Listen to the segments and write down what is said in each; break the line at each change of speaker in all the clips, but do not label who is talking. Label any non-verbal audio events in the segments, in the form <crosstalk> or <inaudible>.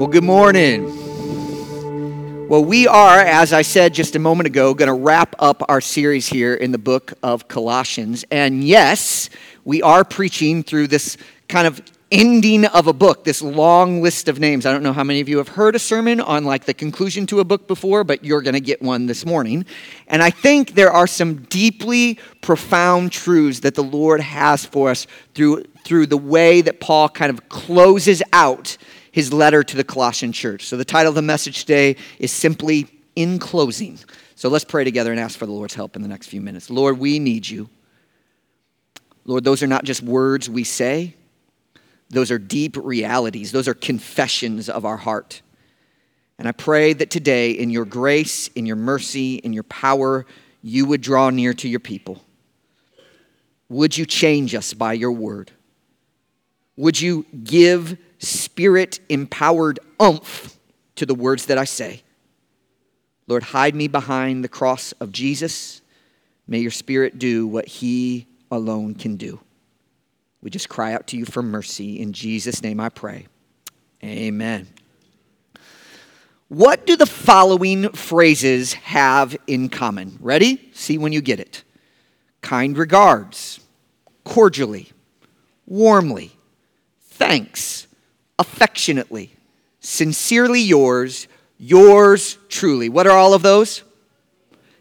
Well, good morning. Well, we are, as I said just a moment ago, going to wrap up our series here in the book of Colossians. And yes, we are preaching through this kind of ending of a book, this long list of names. I don't know how many of you have heard a sermon on like the conclusion to a book before, but you're going to get one this morning. And I think there are some deeply profound truths that the Lord has for us through through the way that Paul kind of closes out his letter to the Colossian church. So the title of the message today is simply In Closing. So let's pray together and ask for the Lord's help in the next few minutes. Lord, we need you. Lord, those are not just words we say, those are deep realities, those are confessions of our heart. And I pray that today, in your grace, in your mercy, in your power, you would draw near to your people. Would you change us by your word? Would you give spirit empowered umph to the words that I say. Lord, hide me behind the cross of Jesus. May your spirit do what he alone can do. We just cry out to you for mercy. In Jesus' name I pray. Amen. What do the following phrases have in common? Ready? See when you get it. Kind regards, cordially, warmly, thanks, affectionately, sincerely yours, yours truly. What are all of those?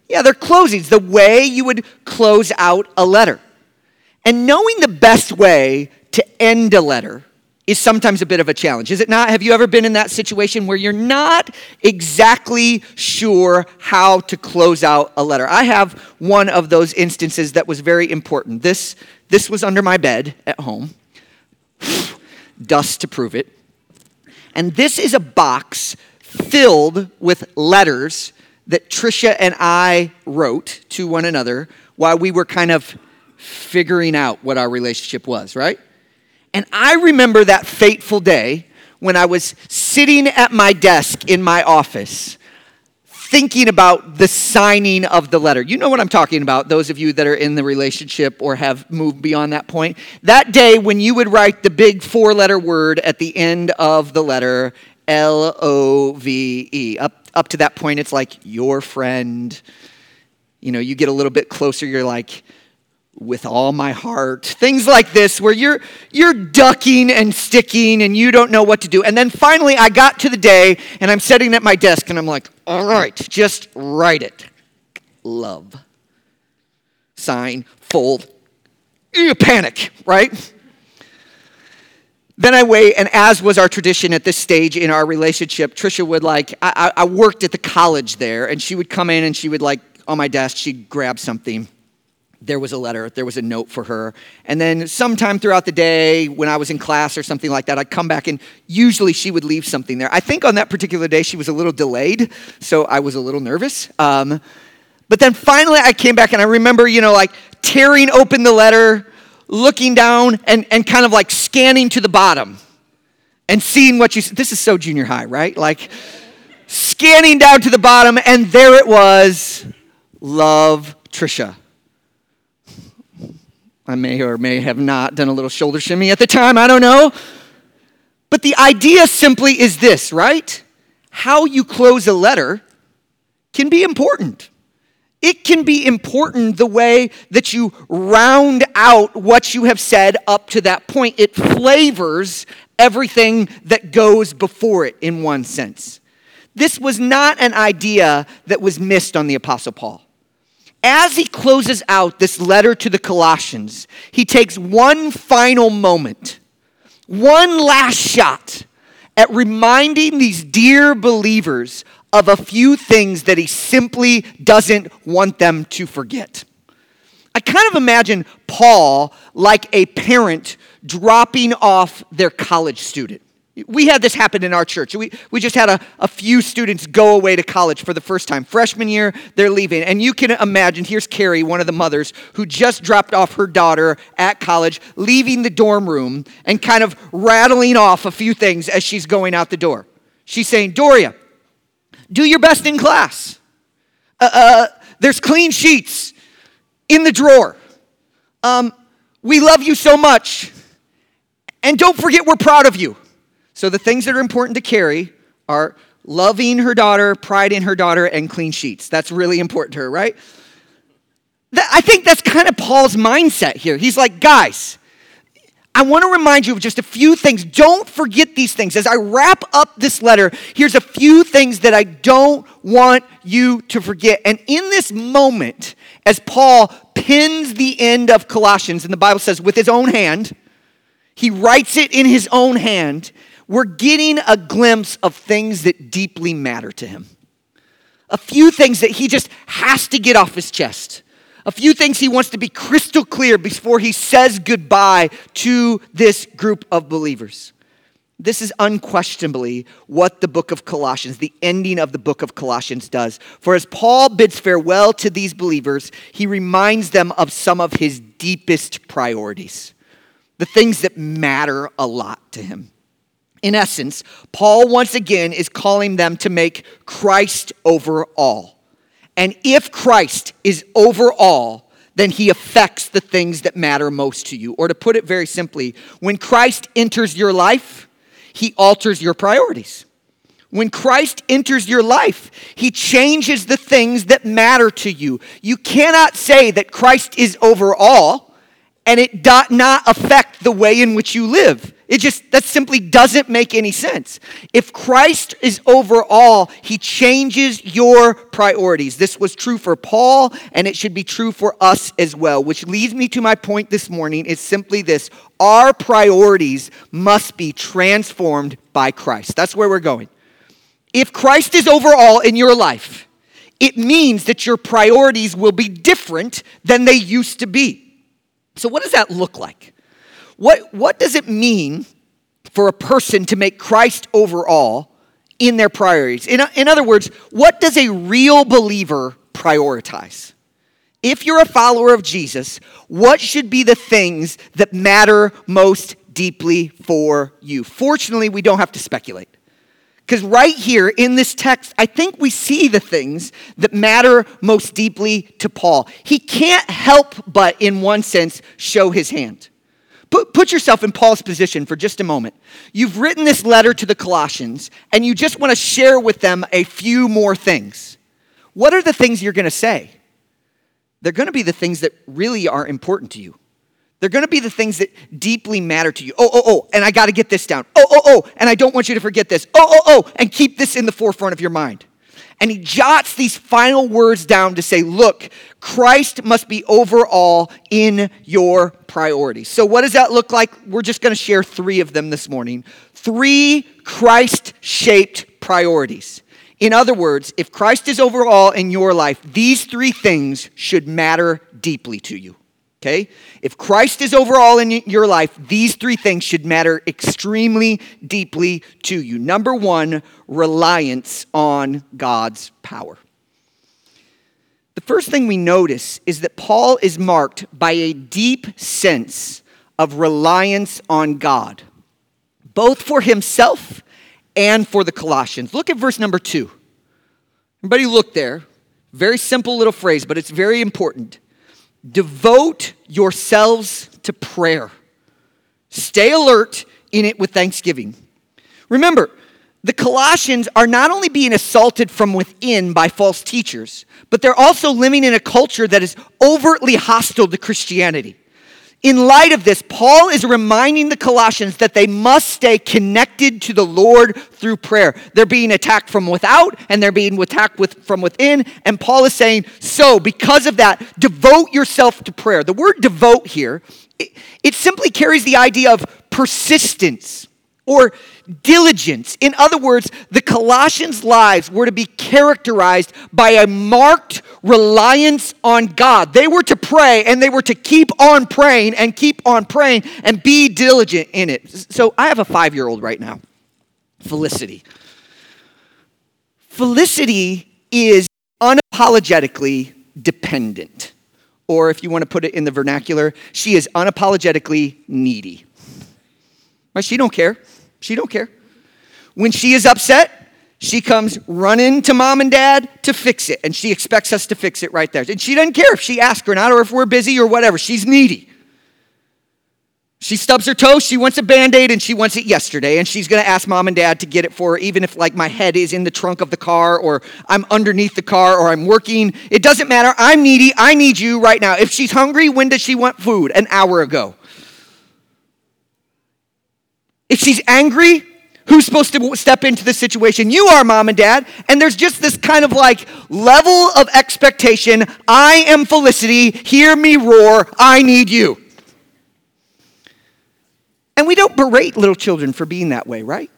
Yeah, they're closings, the way you would close out a letter. And knowing the best way to end a letter is sometimes a bit of a challenge, is it not? Have you ever been in that situation where you're not exactly sure how to close out a letter? I have one of those instances that was very important. This, this was under my bed at home dust to prove it. And this is a box filled with letters that Trisha and I wrote to one another while we were kind of figuring out what our relationship was, right? And I remember that fateful day when I was sitting at my desk in my office thinking about the signing of the letter. You know what I'm talking about, those of you that are in the relationship or have moved beyond that point. That day when you would write the big four letter word at the end of the letter, L O V E. Up, up to that point, it's like your friend. You know, you get a little bit closer, you're like, with all my heart. Things like this where you're you're ducking and sticking and you don't know what to do. And then finally i got to the day and i'm sitting at my desk and i'm like all right just write it. Love. Sign fold. You panic right? Then i wait and as was our tradition at this stage in our relationship trisha would like I, I worked at the college there and she would come in and she would like on my desk she'd grab something there was a letter, there was a note for her. And then sometime throughout the day, when I was in class or something like that, I'd come back and usually she would leave something there. I think on that particular day she was a little delayed, so I was a little nervous. Um, but then finally I came back and I remember, you know, like tearing open the letter, looking down, and, and kind of like scanning to the bottom and seeing what you. This is so junior high, right? Like scanning down to the bottom, and there it was Love Trisha. I may or may have not done a little shoulder shimmy at the time, I don't know. But the idea simply is this, right? How you close a letter can be important. It can be important the way that you round out what you have said up to that point. It flavors everything that goes before it in one sense. This was not an idea that was missed on the Apostle Paul as he closes out this letter to the Colossians, he takes one final moment, one last shot at reminding these dear believers of a few things that he simply doesn't want them to forget. I kind of imagine Paul like a parent dropping off their college student. We had this happen in our church. We, we just had a, a few students go away to college for the first time. Freshman year, they're leaving. And you can imagine here's Carrie, one of the mothers, who just dropped off her daughter at college, leaving the dorm room and kind of rattling off a few things as she's going out the door. She's saying, Doria, do your best in class. Uh, uh, there's clean sheets in the drawer. Um, we love you so much. And don't forget, we're proud of you. So the things that are important to Carrie are loving her daughter, pride in her daughter, and clean sheets. That's really important to her, right? I think that's kind of Paul's mindset here. He's like, guys, I want to remind you of just a few things. Don't forget these things. As I wrap up this letter, here's a few things that I don't want you to forget. And in this moment, as Paul pins the end of Colossians, and the Bible says with his own hand, he writes it in his own hand, we're getting a glimpse of things that deeply matter to him. A few things that he just has to get off his chest a few things he wants to be crystal clear before he says goodbye to this group of believers. This is unquestionably what the book of Colossians, the ending of the book of Colossians, does. For as Paul bids farewell to these believers, he reminds them of some of his deepest priorities, the things that matter a lot to him. In essence, Paul once again is calling them to make Christ over all. And if Christ is over all, then he affects the things that matter most to you. Or to put it very simply, when Christ enters your life, he alters your priorities. When Christ enters your life, he changes the things that matter to you. You cannot say that Christ is over all and it does not affect the way in which you live. It just, that simply doesn't make any sense. If Christ is over all, he changes your priorities. This was true for Paul, and it should be true for us as well, which leads me to my point this morning is simply this our priorities must be transformed by Christ. That's where we're going. If Christ is over all in your life, it means that your priorities will be different than they used to be. So, what does that look like? What, what does it mean for a person to make Christ over all in their priorities? In, in other words, what does a real believer prioritize? If you're a follower of Jesus, what should be the things that matter most deeply for you? Fortunately, we don't have to speculate. Because right here in this text, I think we see the things that matter most deeply to Paul. He can't help but, in one sense, show his hand. Put, put yourself in Paul's position for just a moment. You've written this letter to the Colossians, and you just want to share with them a few more things. What are the things you're going to say? They're going to be the things that really are important to you. They're going to be the things that deeply matter to you. Oh, oh, oh, and I got to get this down. Oh, oh, oh, and I don't want you to forget this. Oh, oh, oh, and keep this in the forefront of your mind and he jots these final words down to say, Look, Christ must be over all in your priorities. So, what does that look like? We're just going to share three of them this morning. Three Christ shaped priorities. In other words, if Christ is overall in your life, these three things should matter deeply to you. Okay? If Christ is overall in your life, these three things should matter extremely deeply to you. Number one, reliance on God's power. First thing we notice is that Paul is marked by a deep sense of reliance on God, both for himself and for the Colossians. Look at verse number two. Everybody, look there. Very simple little phrase, but it's very important. Devote yourselves to prayer. Stay alert in it with thanksgiving. Remember, the Colossians are not only being assaulted from within by false teachers, but they're also living in a culture that is overtly hostile to Christianity. In light of this, Paul is reminding the Colossians that they must stay connected to the Lord through prayer. They're being attacked from without and they're being attacked with, from within. And Paul is saying, so because of that, devote yourself to prayer. The word devote here, it, it simply carries the idea of persistence or diligence. In other words, the Colossians' lives were to be characterized by a marked reliance on God. They were to pray and they were to keep on praying and keep on praying and be diligent in it. So I have a five year old right now, Felicity. Felicity is unapologetically dependent. Or if you want to put it in the vernacular, she is unapologetically needy. Right? She don't care. She don't care. When she is upset, she comes running to mom and dad to fix it, and she expects us to fix it right there. And she doesn't care if she asks or not, or if we're busy or whatever. She's needy. She stubs her toe, she wants a band aid, and she wants it yesterday. And she's gonna ask mom and dad to get it for her, even if, like, my head is in the trunk of the car, or I'm underneath the car, or I'm working. It doesn't matter. I'm needy. I need you right now. If she's hungry, when does she want food? An hour ago. If she's angry, who's supposed to step into the situation? You are, mom and dad. And there's just this kind of like level of expectation. I am Felicity. Hear me roar. I need you. And we don't berate little children for being that way, right?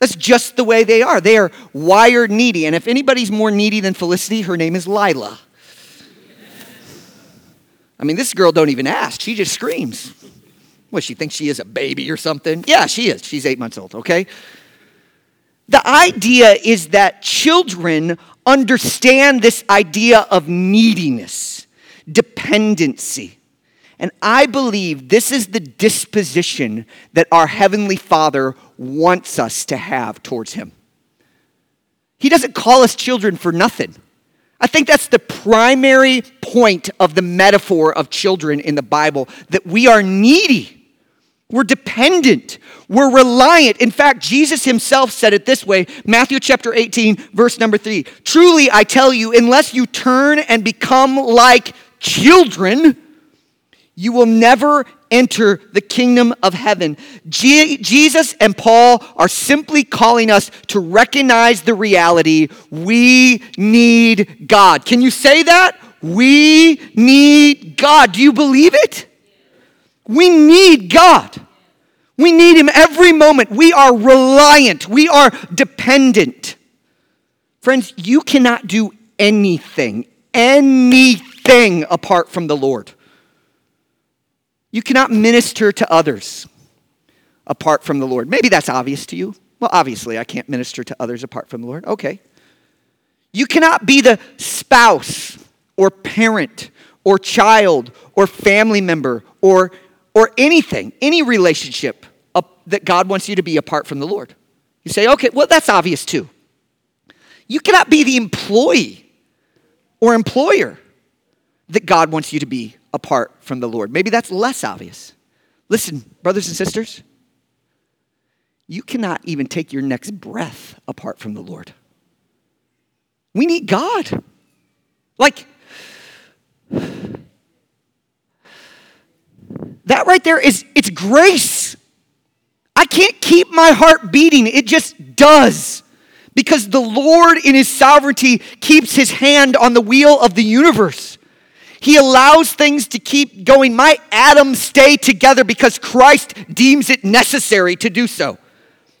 That's just the way they are. They are wired needy. And if anybody's more needy than Felicity, her name is Lila. I mean, this girl don't even ask. She just screams. What, she thinks she is a baby or something? Yeah, she is. She's eight months old, okay? The idea is that children understand this idea of neediness, dependency. And I believe this is the disposition that our Heavenly Father wants us to have towards Him. He doesn't call us children for nothing. I think that's the primary point of the metaphor of children in the Bible that we are needy. We're dependent. We're reliant. In fact, Jesus himself said it this way Matthew chapter 18, verse number 3. Truly, I tell you, unless you turn and become like children, you will never enter the kingdom of heaven. Je- Jesus and Paul are simply calling us to recognize the reality we need God. Can you say that? We need God. Do you believe it? We need God. We need Him every moment. We are reliant. We are dependent. Friends, you cannot do anything, anything apart from the Lord. You cannot minister to others apart from the Lord. Maybe that's obvious to you. Well, obviously, I can't minister to others apart from the Lord. Okay. You cannot be the spouse or parent or child or family member or, or anything, any relationship that God wants you to be apart from the Lord. You say, okay, well, that's obvious too. You cannot be the employee or employer that God wants you to be apart from the Lord. Maybe that's less obvious. Listen, brothers and sisters, you cannot even take your next breath apart from the Lord. We need God. Like, that right there is it's grace. I can't keep my heart beating. It just does. Because the Lord in his sovereignty keeps his hand on the wheel of the universe. He allows things to keep going. My atoms stay together because Christ deems it necessary to do so.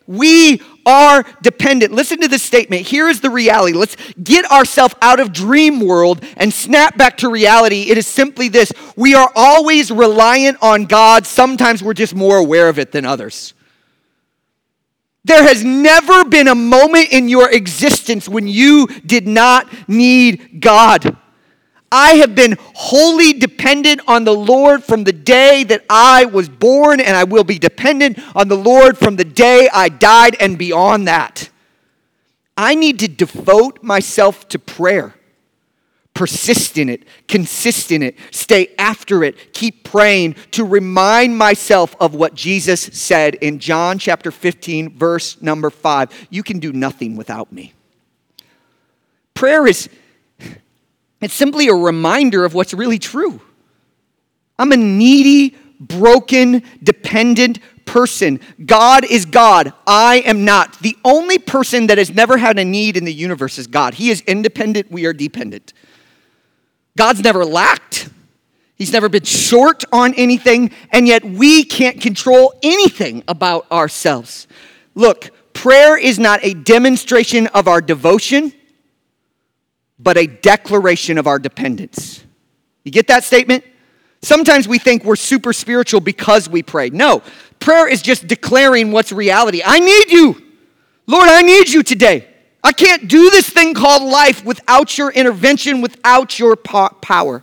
We are dependent. Listen to this statement. Here is the reality. Let's get ourselves out of dream world and snap back to reality. It is simply this. We are always reliant on God. Sometimes we're just more aware of it than others. There has never been a moment in your existence when you did not need God. I have been wholly dependent on the Lord from the day that I was born, and I will be dependent on the Lord from the day I died and beyond that. I need to devote myself to prayer. Persist in it, consist in it, stay after it, keep praying to remind myself of what Jesus said in John chapter 15, verse number 5. You can do nothing without me. Prayer is it's simply a reminder of what's really true. I'm a needy, broken, dependent person. God is God. I am not. The only person that has never had a need in the universe is God. He is independent, we are dependent. God's never lacked. He's never been short on anything, and yet we can't control anything about ourselves. Look, prayer is not a demonstration of our devotion but a declaration of our dependence. You get that statement? Sometimes we think we're super spiritual because we pray. No, prayer is just declaring what's reality. I need you. Lord, I need you today. I can't do this thing called life without your intervention, without your power.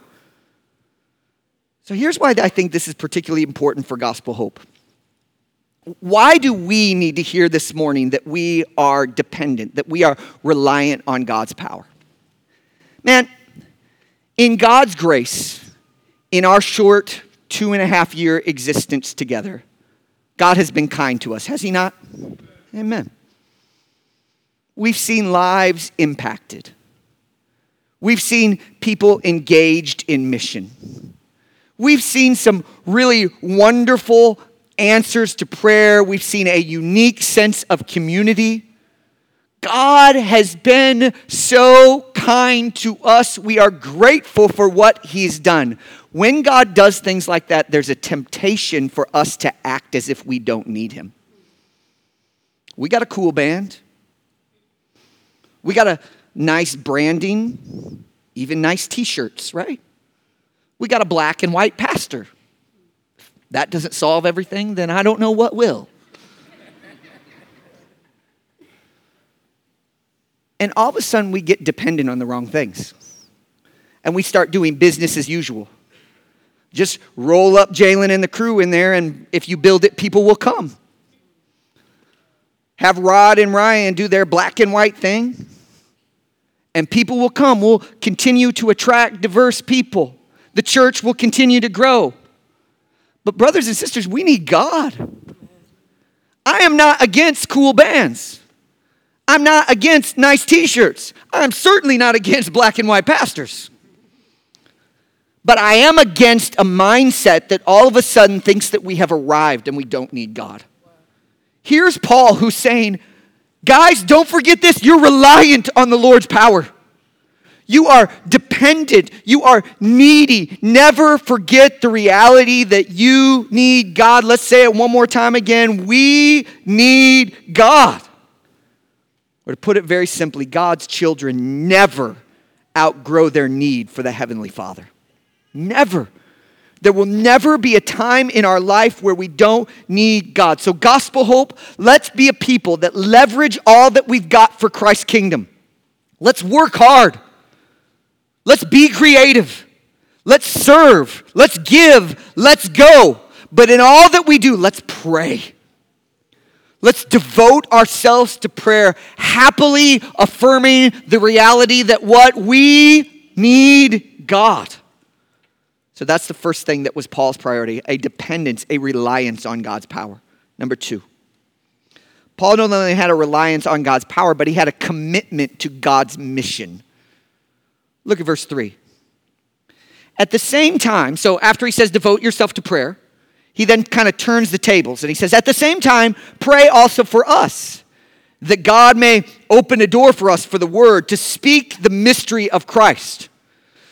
So here's why I think this is particularly important for gospel hope. Why do we need to hear this morning that we are dependent, that we are reliant on God's power? Man, in God's grace, in our short two and a half year existence together, God has been kind to us, has He not? Amen. We've seen lives impacted. We've seen people engaged in mission. We've seen some really wonderful answers to prayer. We've seen a unique sense of community. God has been so kind to us. We are grateful for what He's done. When God does things like that, there's a temptation for us to act as if we don't need Him. We got a cool band, we got a nice branding, even nice t shirts, right? We got a black and white pastor. If that doesn't solve everything, then I don't know what will. And all of a sudden, we get dependent on the wrong things. And we start doing business as usual. Just roll up Jalen and the crew in there, and if you build it, people will come. Have Rod and Ryan do their black and white thing, and people will come. We'll continue to attract diverse people the church will continue to grow. But, brothers and sisters, we need God. I am not against cool bands. I'm not against nice t shirts. I'm certainly not against black and white pastors. But I am against a mindset that all of a sudden thinks that we have arrived and we don't need God. Here's Paul who's saying, Guys, don't forget this. You're reliant on the Lord's power. You are dependent. You are needy. Never forget the reality that you need God. Let's say it one more time again. We need God. Or to put it very simply, God's children never outgrow their need for the Heavenly Father. Never. There will never be a time in our life where we don't need God. So, gospel hope, let's be a people that leverage all that we've got for Christ's kingdom. Let's work hard. Let's be creative. Let's serve. Let's give. Let's go. But in all that we do, let's pray. Let's devote ourselves to prayer, happily affirming the reality that what we need God. So that's the first thing that was Paul's priority a dependence, a reliance on God's power. Number two, Paul not only had a reliance on God's power, but he had a commitment to God's mission. Look at verse 3. At the same time, so after he says, devote yourself to prayer, he then kind of turns the tables and he says, at the same time, pray also for us, that God may open a door for us for the word to speak the mystery of Christ.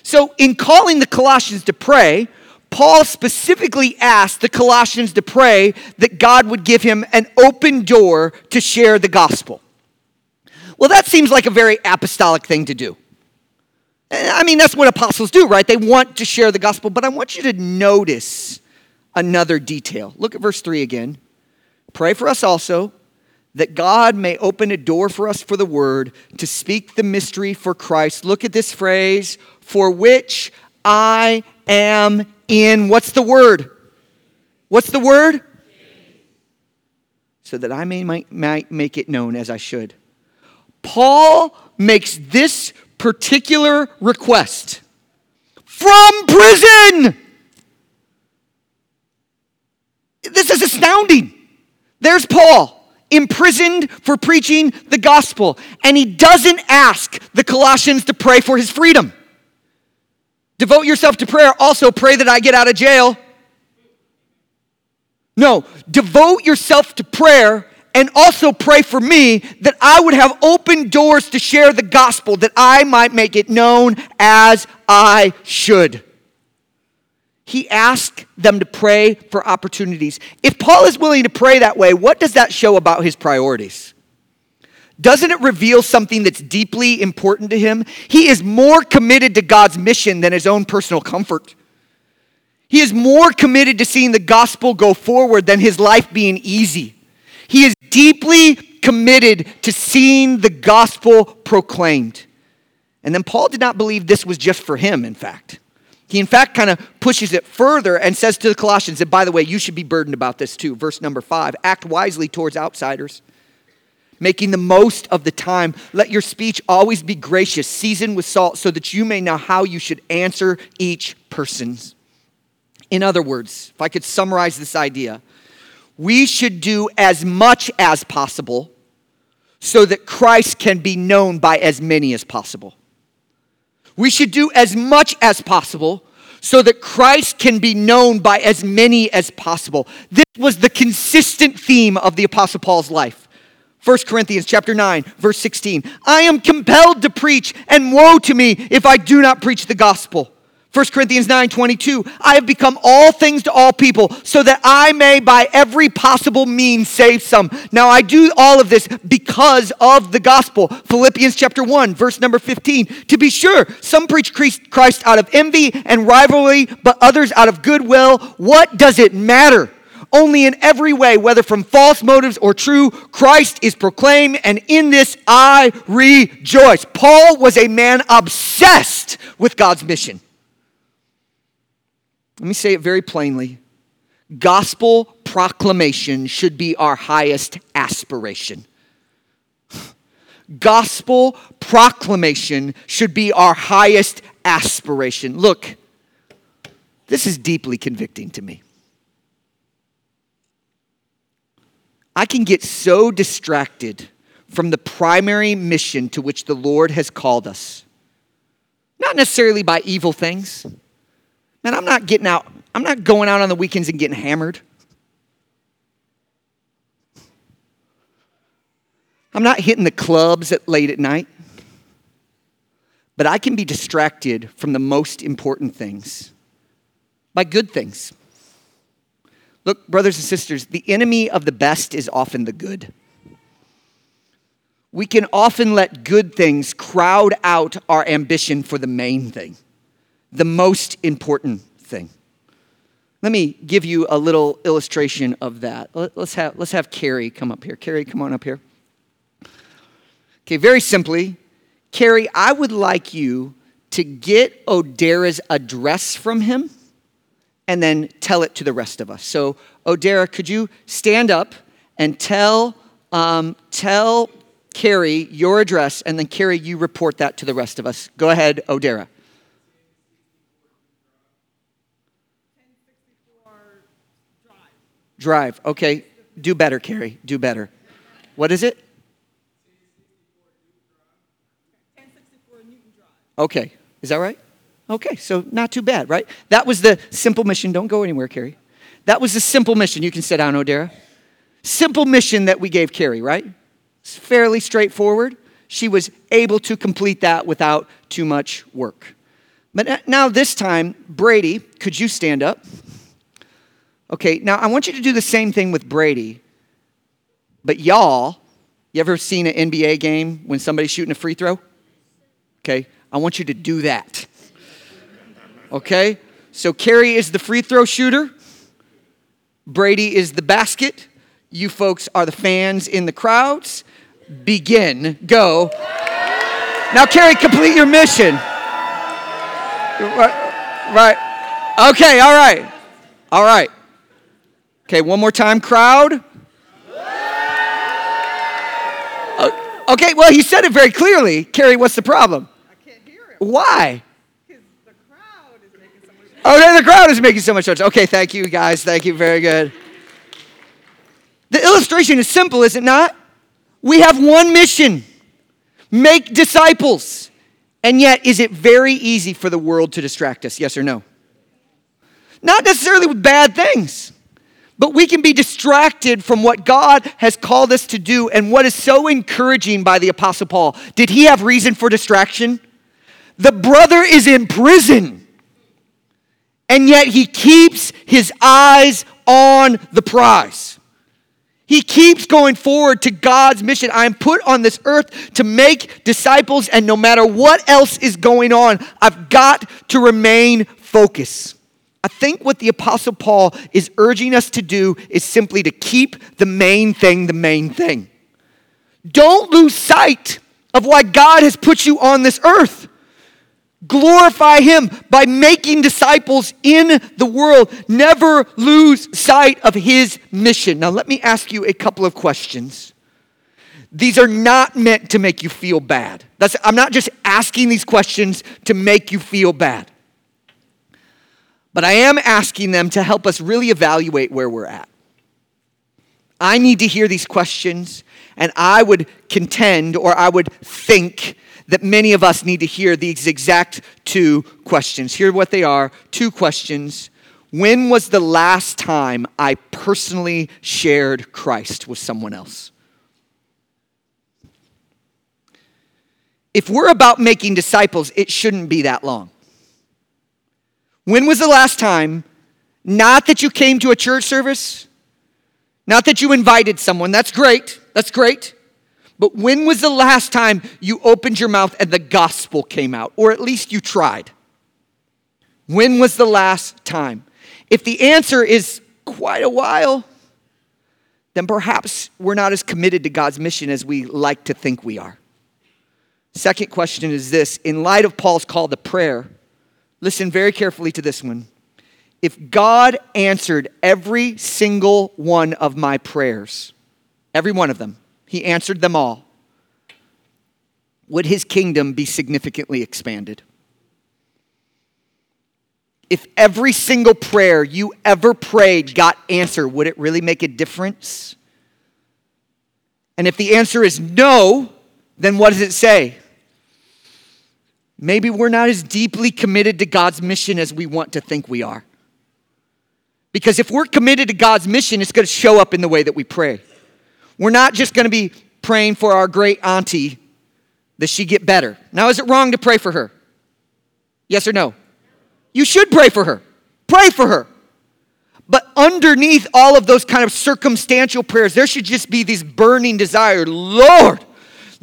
So, in calling the Colossians to pray, Paul specifically asked the Colossians to pray that God would give him an open door to share the gospel. Well, that seems like a very apostolic thing to do. Eh, I mean, that's what apostles do, right? They want to share the gospel, but I want you to notice another detail. Look at verse 3 again. Pray for us also that God may open a door for us for the word to speak the mystery for Christ. Look at this phrase, for which I am in. What's the word? What's the word? So that I may might make it known as I should. Paul makes this particular request from prison. This is astounding. There's Paul imprisoned for preaching the gospel, and he doesn't ask the Colossians to pray for his freedom. Devote yourself to prayer. Also, pray that I get out of jail. No, devote yourself to prayer and also pray for me that I would have open doors to share the gospel, that I might make it known as I should. He asked them to pray for opportunities. If Paul is willing to pray that way, what does that show about his priorities? Doesn't it reveal something that's deeply important to him? He is more committed to God's mission than his own personal comfort. He is more committed to seeing the gospel go forward than his life being easy. He is deeply committed to seeing the gospel proclaimed. And then Paul did not believe this was just for him, in fact. He, in fact, kind of pushes it further and says to the Colossians, and by the way, you should be burdened about this too. Verse number five act wisely towards outsiders, making the most of the time. Let your speech always be gracious, seasoned with salt, so that you may know how you should answer each person's In other words, if I could summarize this idea, we should do as much as possible so that Christ can be known by as many as possible. We should do as much as possible so that Christ can be known by as many as possible. This was the consistent theme of the apostle Paul's life. 1 Corinthians chapter 9 verse 16. I am compelled to preach and woe to me if I do not preach the gospel. 1 Corinthians 9 22, I have become all things to all people so that I may by every possible means save some. Now I do all of this because of the gospel. Philippians chapter 1, verse number 15. To be sure, some preach Christ out of envy and rivalry, but others out of goodwill. What does it matter? Only in every way, whether from false motives or true, Christ is proclaimed, and in this I rejoice. Paul was a man obsessed with God's mission. Let me say it very plainly gospel proclamation should be our highest aspiration. Gospel proclamation should be our highest aspiration. Look, this is deeply convicting to me. I can get so distracted from the primary mission to which the Lord has called us, not necessarily by evil things Man, I'm not getting out, I'm not going out on the weekends and getting hammered. I'm not hitting the clubs at late at night. But I can be distracted from the most important things by good things. Look, brothers and sisters, the enemy of the best is often the good. We can often let good things crowd out our ambition for the main thing the most important thing. Let me give you a little illustration of that. Let's have, let's have Carrie come up here. Carrie, come on up here. Okay, very simply, Carrie, I would like you to get Odera's address from him and then tell it to the rest of us. So, Odera, could you stand up and tell, um, tell Carrie your address, and then Carrie, you report that to the rest of us. Go ahead, Odera. Drive. Okay. Do better, Carrie. Do better. What is it? Okay. Is that right? Okay, so not too bad, right? That was the simple mission. Don't go anywhere, Carrie. That was the simple mission. You can sit down, Odera. Simple mission that we gave Carrie, right? It's fairly straightforward. She was able to complete that without too much work. But now, this time, Brady, could you stand up? Okay, now I want you to do the same thing with Brady. But y'all, you ever seen an NBA game when somebody's shooting a free throw? Okay, I want you to do that. Okay, so Carrie is the free throw shooter, Brady is the basket. You folks are the fans in the crowds. Begin, go. Now, Carrie, complete your mission. Right, right. Okay, all right. All right. Okay, one more time, crowd. Uh, okay, well, he said it very clearly. Carrie, what's the problem?
I can't hear it.
Why?
Because the crowd is making so much
noise. Okay, the crowd is making so much noise. Okay, thank you, guys. Thank you. Very good. The illustration is simple, is it not? We have one mission make disciples. And yet, is it very easy for the world to distract us? Yes or no? Not necessarily with bad things. But we can be distracted from what God has called us to do. And what is so encouraging by the Apostle Paul, did he have reason for distraction? The brother is in prison, and yet he keeps his eyes on the prize. He keeps going forward to God's mission. I am put on this earth to make disciples, and no matter what else is going on, I've got to remain focused. I think what the Apostle Paul is urging us to do is simply to keep the main thing the main thing. Don't lose sight of why God has put you on this earth. Glorify Him by making disciples in the world. Never lose sight of His mission. Now, let me ask you a couple of questions. These are not meant to make you feel bad. That's, I'm not just asking these questions to make you feel bad. But I am asking them to help us really evaluate where we're at. I need to hear these questions, and I would contend or I would think that many of us need to hear these exact two questions. Here what they are two questions. When was the last time I personally shared Christ with someone else? If we're about making disciples, it shouldn't be that long. When was the last time, not that you came to a church service, not that you invited someone, that's great, that's great. But when was the last time you opened your mouth and the gospel came out? Or at least you tried? When was the last time? If the answer is quite a while, then perhaps we're not as committed to God's mission as we like to think we are. Second question is this in light of Paul's call to prayer, listen very carefully to this one. If God answered every single one of my prayers, every one of them, He answered them all, would His kingdom be significantly expanded? If every single prayer you ever prayed got answered, would it really make a difference? And if the answer is no, then what does it say? Maybe we're not as deeply committed to God's mission as we want to think we are. Because if we're committed to God's mission, it's going to show up in the way that we pray. We're not just going to be praying for our great auntie that she get better. Now, is it wrong to pray for her? Yes or no? You should pray for her. Pray for her. But underneath all of those kind of circumstantial prayers, there should just be this burning desire Lord,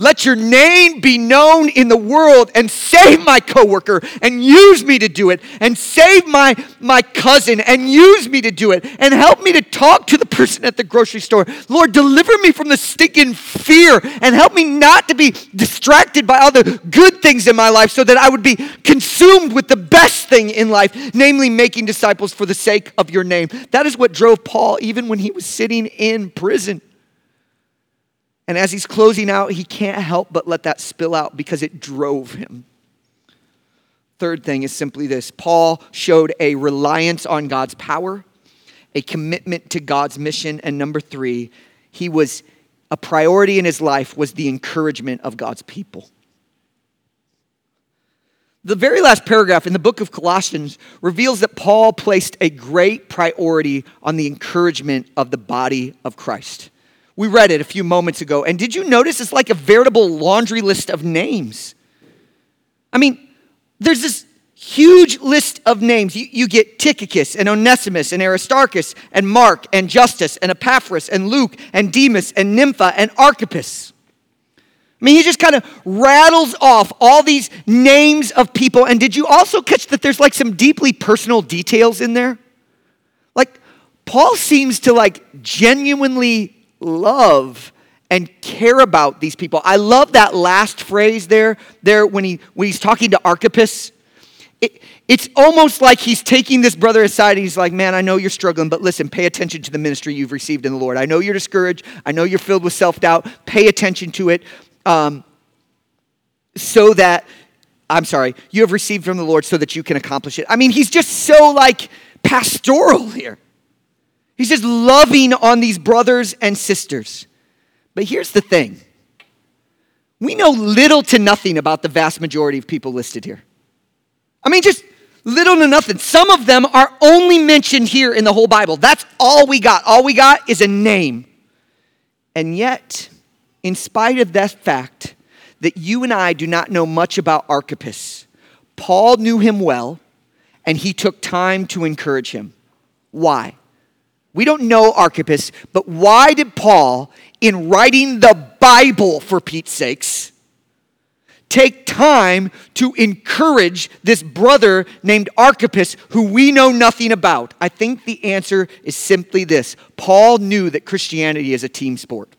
let your name be known in the world and save my coworker and use me to do it and save my, my cousin and use me to do it and help me to talk to the person at the grocery store. Lord, deliver me from the stinking fear and help me not to be distracted by all the good things in my life so that I would be consumed with the best thing in life, namely making disciples for the sake of your name. That is what drove Paul even when he was sitting in prison. And as he's closing out, he can't help but let that spill out because it drove him. Third thing is simply this Paul showed a reliance on God's power, a commitment to God's mission, and number three, he was a priority in his life was the encouragement of God's people. The very last paragraph in the book of Colossians reveals that Paul placed a great priority on the encouragement of the body of Christ. We read it a few moments ago. And did you notice it's like a veritable laundry list of names? I mean, there's this huge list of names. You, you, get Tychicus and Onesimus and Aristarchus and Mark and Justus and Epaphras and Luke and Demas and Nympha and Archippus. I mean, he just kind of rattles off all these names of people. And did you also catch that there's like some deeply personal details in there? Like, Paul seems to like genuinely love and care about these people. I love that last phrase there, there when, he, when he's talking to Archippus. It, it's almost like he's taking this brother aside and he's like, Man, I know you're struggling, but listen, pay attention to the ministry you've received in the Lord. I know you're discouraged. I know you're filled with self doubt. Pay attention to it um, so that, I'm sorry, you have received from the Lord so that you can accomplish it. I mean, he's just so like pastoral here. He's just loving on these brothers and sisters. But here's the thing we know little to nothing about the vast majority of people listed here. I mean, just little to nothing. Some of them are only mentioned here in the whole Bible. That's all we got. All we got is a name. And yet, in spite of that fact that you and I do not know much about Archippus, Paul knew him well and he took time to encourage him. Why? We don't know Archippus, but why did Paul, in writing the Bible for Pete's sakes, take time to encourage this brother named Archippus who we know nothing about? I think the answer is simply this Paul knew that Christianity is a team sport.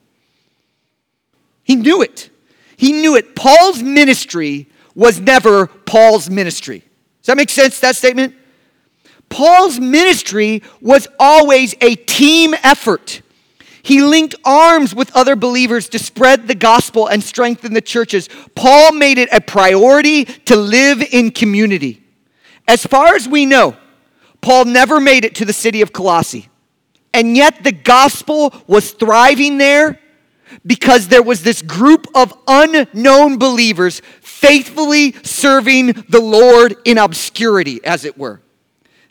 He knew it. He knew it. Paul's ministry was never Paul's ministry. Does that make sense, that statement? Paul's ministry was always a team effort. He linked arms with other believers to spread the gospel and strengthen the churches. Paul made it a priority to live in community. As far as we know, Paul never made it to the city of Colossae. And yet the gospel was thriving there because there was this group of unknown believers faithfully serving the Lord in obscurity, as it were.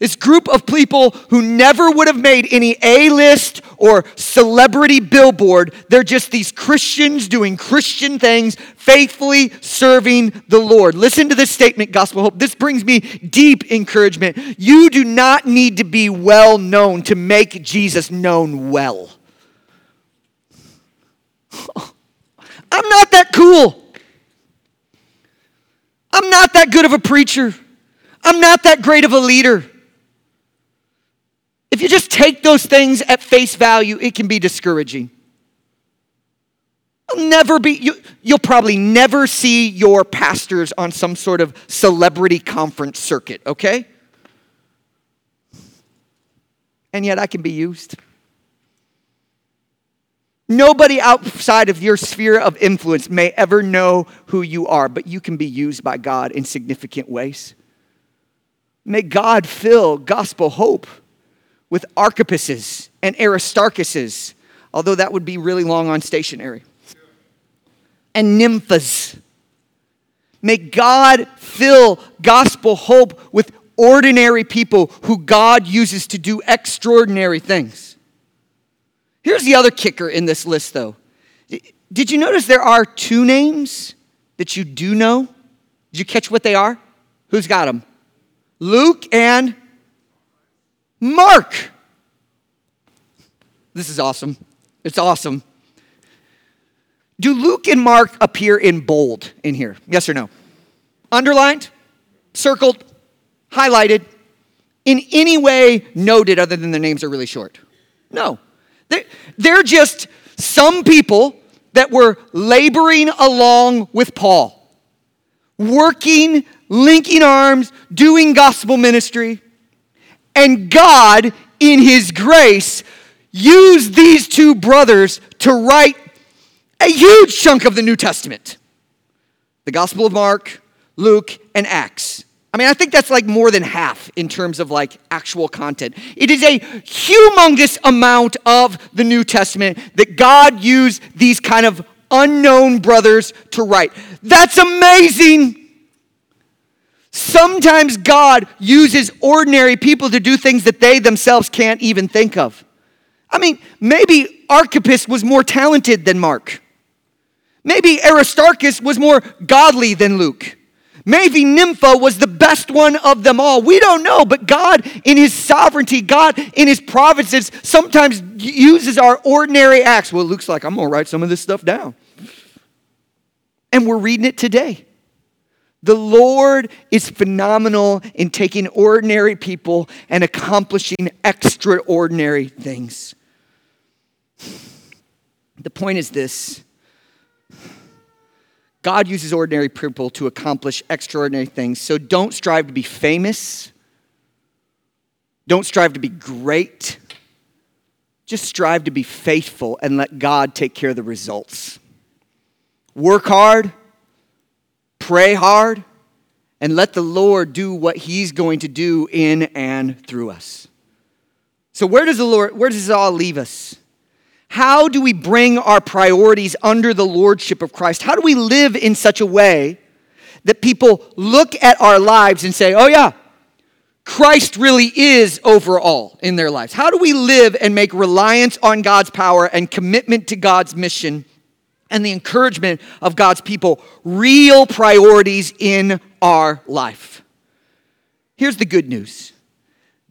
This group of people who never would have made any A list or celebrity billboard, they're just these Christians doing Christian things, faithfully serving the Lord. Listen to this statement, Gospel Hope. This brings me deep encouragement. You do not need to be well known to make Jesus known well. <laughs> I'm not that cool. I'm not that good of a preacher. I'm not that great of a leader. If you just take those things at face value, it can be discouraging. You'll never be, you, you'll probably never see your pastors on some sort of celebrity conference circuit, okay? And yet I can be used. Nobody outside of your sphere of influence may ever know who you are, but you can be used by God in significant ways. May God fill gospel hope with Archippuses and Aristarchuses, although that would be really long on stationery, and nymphas. May God fill gospel hope with ordinary people who God uses to do extraordinary things. Here's the other kicker in this list, though. Did you notice there are two names that you do know? Did you catch what they are? Who's got them? Luke and Mark. This is awesome. It's awesome. Do Luke and Mark appear in bold in here? Yes or no? Underlined, circled, highlighted, in any way noted other than their names are really short? No. They're just some people that were laboring along with Paul, working, linking arms, doing gospel ministry. And God, in His grace, used these two brothers to write a huge chunk of the New Testament the Gospel of Mark, Luke, and Acts. I mean, I think that's like more than half in terms of like actual content. It is a humongous amount of the New Testament that God used these kind of unknown brothers to write. That's amazing. Sometimes God uses ordinary people to do things that they themselves can't even think of. I mean, maybe Archippus was more talented than Mark. Maybe Aristarchus was more godly than Luke. Maybe Nympha was the best one of them all. We don't know, but God, in His sovereignty, God, in His providence, sometimes uses our ordinary acts. Well, it looks like I'm going to write some of this stuff down. And we're reading it today. The Lord is phenomenal in taking ordinary people and accomplishing extraordinary things. The point is this God uses ordinary people to accomplish extraordinary things. So don't strive to be famous. Don't strive to be great. Just strive to be faithful and let God take care of the results. Work hard, pray hard, and let the Lord do what He's going to do in and through us. So, where does the Lord, where does this all leave us? How do we bring our priorities under the lordship of Christ? How do we live in such a way that people look at our lives and say, oh, yeah, Christ really is over all in their lives? How do we live and make reliance on God's power and commitment to God's mission and the encouragement of God's people real priorities in our life? Here's the good news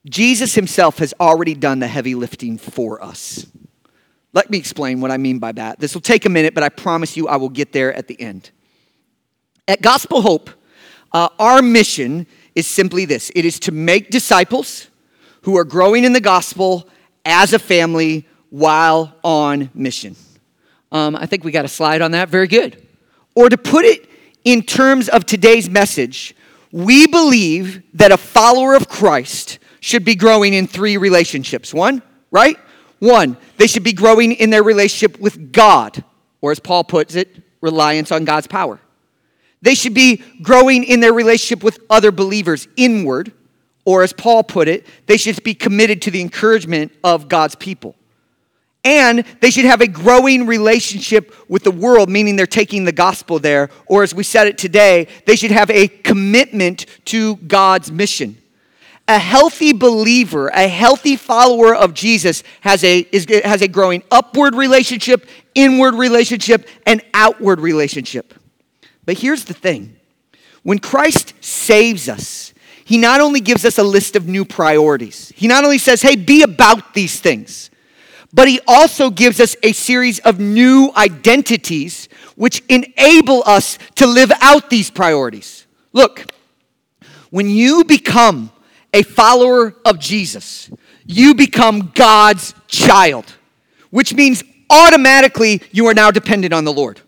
Jesus himself has already done the heavy lifting for us. Let me explain what I mean by that. This will take a minute, but I promise you I will get there at the end. At Gospel Hope, uh, our mission is simply this it is to make disciples who are growing in the gospel as a family while on mission. Um, I think we got a slide on that. Very good. Or to put it in terms of today's message, we believe that a follower of Christ should be growing in three relationships. One, right? One, they should be growing in their relationship with God, or as Paul puts it, reliance on God's power. They should be growing in their relationship with other believers, inward, Or, as Paul put it, they should be committed to the encouragement of God's people. And they should have a growing relationship with the world, meaning they're taking the gospel there. Or, as we said it today, they should have a commitment to God's mission. A healthy believer, a healthy follower of Jesus has a, is, has a growing upward relationship, inward relationship, and outward relationship. But here's the thing when Christ saves us, he not only gives us a list of new priorities, he not only says, hey, be about these things but he also gives us a series of new identities which enable us to live out these priorities. Look, when you become a follower of Jesus, you become God's child, which means automatically you are now dependent on the Lord.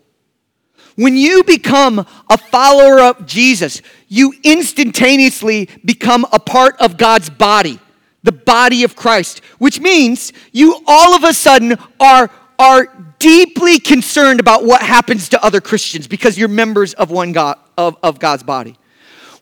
When you become a follower of Jesus, you instantaneously become a part of God's body the body of Christ, which means you all of a sudden are, are deeply concerned about what happens to other Christians because you're members of one God, of, of God's body.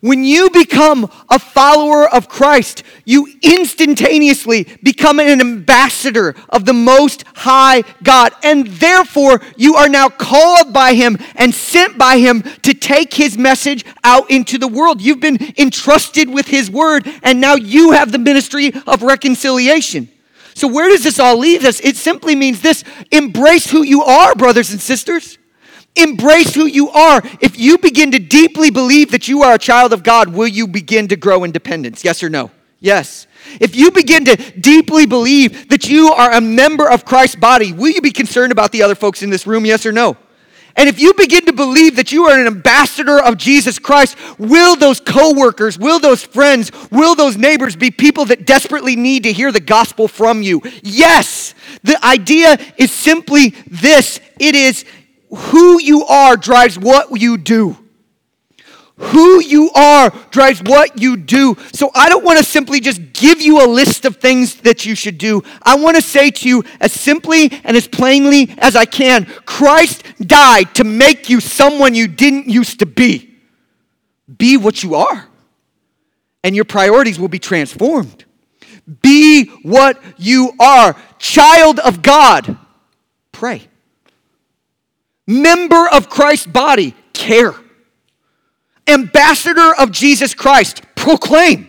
When you become a follower of Christ, you instantaneously become an ambassador of the Most High God. And therefore, you are now called by Him and sent by Him to take His message out into the world. You've been entrusted with His word, and now you have the ministry of reconciliation. So, where does this all leave us? It simply means this embrace who you are, brothers and sisters. Embrace who you are. If you begin to deeply believe that you are a child of God, will you begin to grow in dependence? Yes or no? Yes. If you begin to deeply believe that you are a member of Christ's body, will you be concerned about the other folks in this room? Yes or no? And if you begin to believe that you are an ambassador of Jesus Christ, will those coworkers, will those friends, will those neighbors be people that desperately need to hear the gospel from you? Yes. The idea is simply this. It is who you are drives what you do. Who you are drives what you do. So I don't want to simply just give you a list of things that you should do. I want to say to you as simply and as plainly as I can Christ died to make you someone you didn't used to be. Be what you are, and your priorities will be transformed. Be what you are. Child of God, pray member of Christ's body, care. Ambassador of Jesus Christ, proclaim.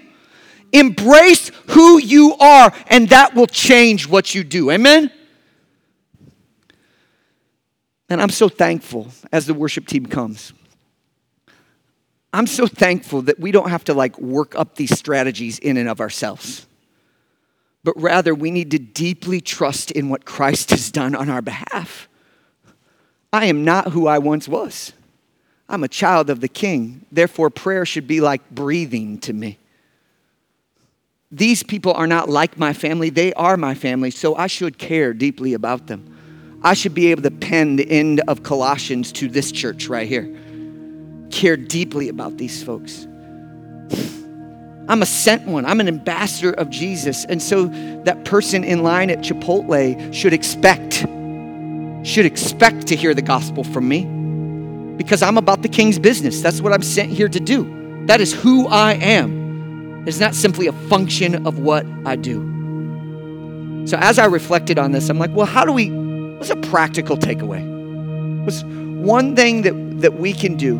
Embrace who you are, and that will change what you do. Amen? And I'm so thankful as the worship team comes. I'm so thankful that we don't have to like work up these strategies in and of ourselves, but rather we need to deeply trust in what Christ has done on our behalf. I am not who I once was. I'm a child of the king. Therefore, prayer should be like breathing to me. These people are not like my family, they are my family, so I should care deeply about them. I should be able to pen the end of Colossians to this church right here. Care deeply about these folks. I'm a sent one. I'm an ambassador of Jesus. And so that person in line at Chipotle should expect should expect to hear the gospel from me because I'm about the king's business. That's what I'm sent here to do. That is who I am. It's not simply a function of what I do. So as I reflected on this, I'm like, well, how do we, what's a practical takeaway? What's one thing that, that we can do?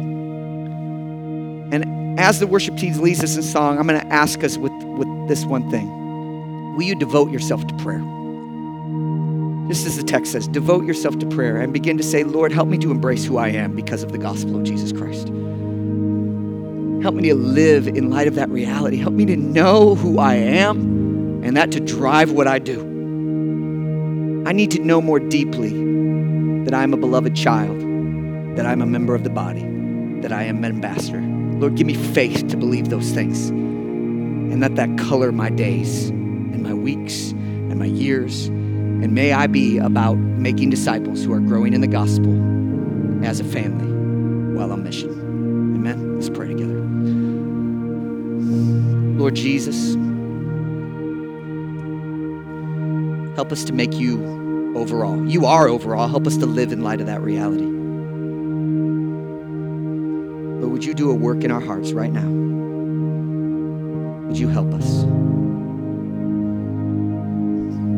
And as the worship team leads us in song, I'm going to ask us with, with this one thing. Will you devote yourself to prayer? Just as the text says, devote yourself to prayer and begin to say, Lord, help me to embrace who I am because of the gospel of Jesus Christ. Help me to live in light of that reality. Help me to know who I am and that to drive what I do. I need to know more deeply that I'm a beloved child, that I'm a member of the body, that I am an ambassador. Lord, give me faith to believe those things and let that color my days and my weeks and my years and may I be about making disciples who are growing in the gospel as a family while on mission. Amen. Let's pray together. Lord Jesus, help us to make you overall. You are overall. Help us to live in light of that reality. Lord, would you do a work in our hearts right now? Would you help us?